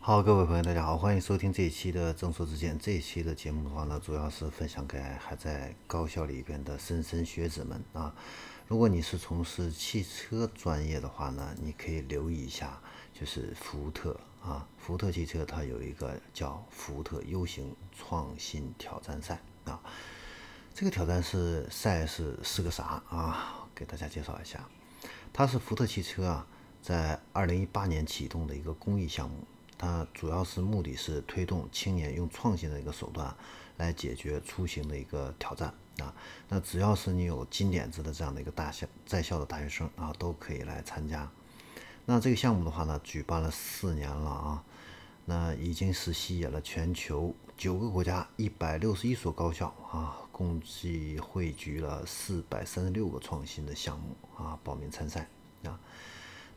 好，各位朋友，大家好，欢迎收听这一期的正说之见。这一期的节目的话呢，主要是分享给还在高校里边的莘莘学子们啊。如果你是从事汽车专业的话呢，你可以留意一下，就是福特啊，福特汽车它有一个叫福特 U 型创新挑战赛啊。这个挑战是赛事是个啥啊？给大家介绍一下，它是福特汽车啊，在二零一八年启动的一个公益项目。它主要是目的是推动青年用创新的一个手段来解决出行的一个挑战啊。那只要是你有金点子的这样的一个大校在校的大学生啊，都可以来参加。那这个项目的话呢，举办了四年了啊，那已经是吸引了全球九个国家一百六十一所高校啊，共计汇聚了四百三十六个创新的项目啊，报名参赛啊。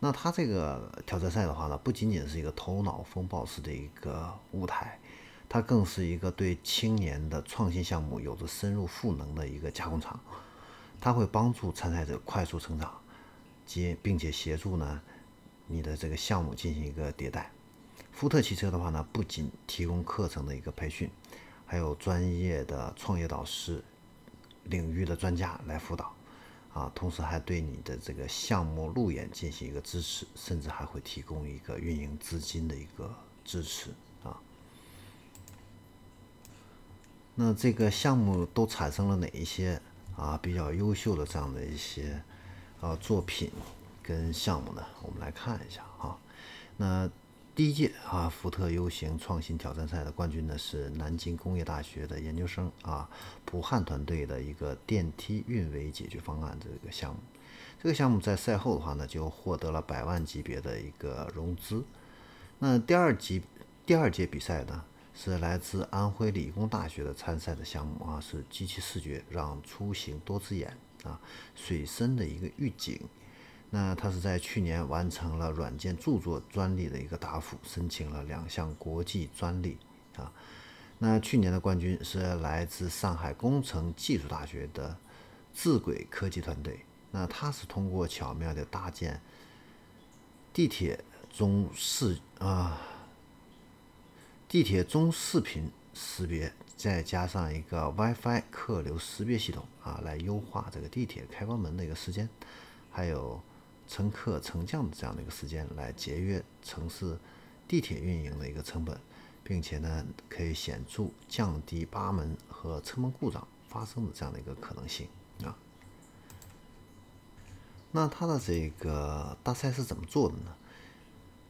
那它这个挑战赛的话呢，不仅仅是一个头脑风暴式的一个舞台，它更是一个对青年的创新项目有着深入赋能的一个加工厂。它会帮助参赛者快速成长，及并且协助呢你的这个项目进行一个迭代。福特汽车的话呢，不仅提供课程的一个培训，还有专业的创业导师、领域的专家来辅导。啊，同时还对你的这个项目路演进行一个支持，甚至还会提供一个运营资金的一个支持啊。那这个项目都产生了哪一些啊比较优秀的这样的一些呃作品跟项目呢？我们来看一下啊，那。第一届啊，福特 U 型创新挑战赛的冠军呢是南京工业大学的研究生啊，普汉团队的一个电梯运维解决方案这个项目。这个项目在赛后的话呢，就获得了百万级别的一个融资。那第二级第二届比赛呢，是来自安徽理工大学的参赛的项目啊，是机器视觉让出行多只眼啊，水深的一个预警。那他是在去年完成了软件著作专利的一个答复，申请了两项国际专利啊。那去年的冠军是来自上海工程技术大学的智轨科技团队。那他是通过巧妙的搭建地铁中视啊地铁中视频识别，再加上一个 WiFi 客流识别系统啊，来优化这个地铁开关门的一个时间，还有。乘客乘降的这样的一个时间，来节约城市地铁运营的一个成本，并且呢，可以显著降低八门和车门故障发生的这样的一个可能性啊。那它的这个大赛是怎么做的呢？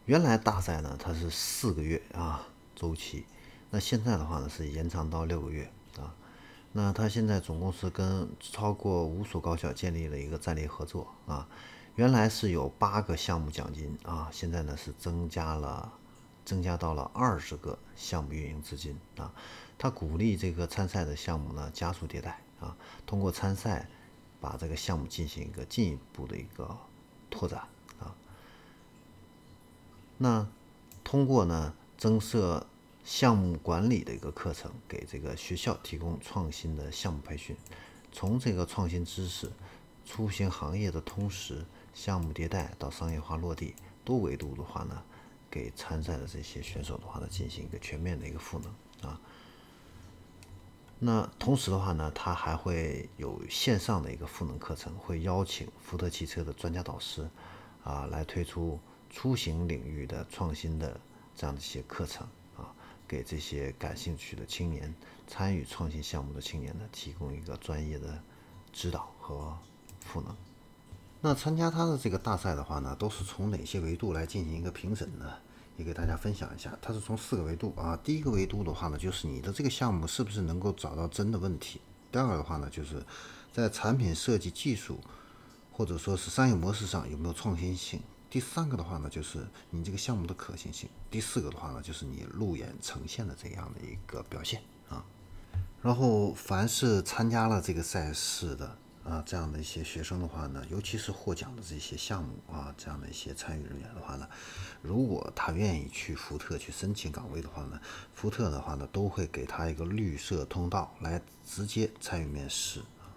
原来大赛呢，它是四个月啊周期，那现在的话呢，是延长到六个月啊。那它现在总共是跟超过五所高校建立了一个战略合作啊。原来是有八个项目奖金啊，现在呢是增加了，增加到了二十个项目运营资金啊。他鼓励这个参赛的项目呢加速迭代啊，通过参赛把这个项目进行一个进一步的一个拓展啊。那通过呢增设项目管理的一个课程，给这个学校提供创新的项目培训，从这个创新知识、出行行业的通识。项目迭代到商业化落地，多维度的话呢，给参赛的这些选手的话呢，进行一个全面的一个赋能啊。那同时的话呢，他还会有线上的一个赋能课程，会邀请福特汽车的专家导师啊，来推出出行领域的创新的这样的一些课程啊，给这些感兴趣的青年、参与创新项目的青年呢，提供一个专业的指导和赋能。那参加他的这个大赛的话呢，都是从哪些维度来进行一个评审呢？也给大家分享一下。它是从四个维度啊。第一个维度的话呢，就是你的这个项目是不是能够找到真的问题。第二个的话呢，就是在产品设计技术或者说是商业模式上有没有创新性。第三个的话呢，就是你这个项目的可行性。第四个的话呢，就是你路演呈现的这样的一个表现啊。然后凡是参加了这个赛事的。啊，这样的一些学生的话呢，尤其是获奖的这些项目啊，这样的一些参与人员的话呢，如果他愿意去福特去申请岗位的话呢，福特的话呢，都会给他一个绿色通道来直接参与面试啊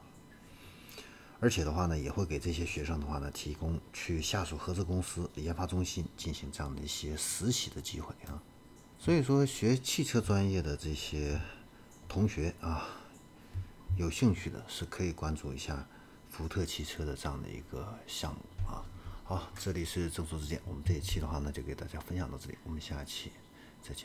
而且的话呢，也会给这些学生的话呢，提供去下属合资公司研发中心进行这样的一些实习的机会啊。所以说，学汽车专业的这些同学啊，有兴趣的是可以关注一下福特汽车的这样的一个项目啊。好，这里是正说之见，我们这一期的话呢，就给大家分享到这里，我们下期再见。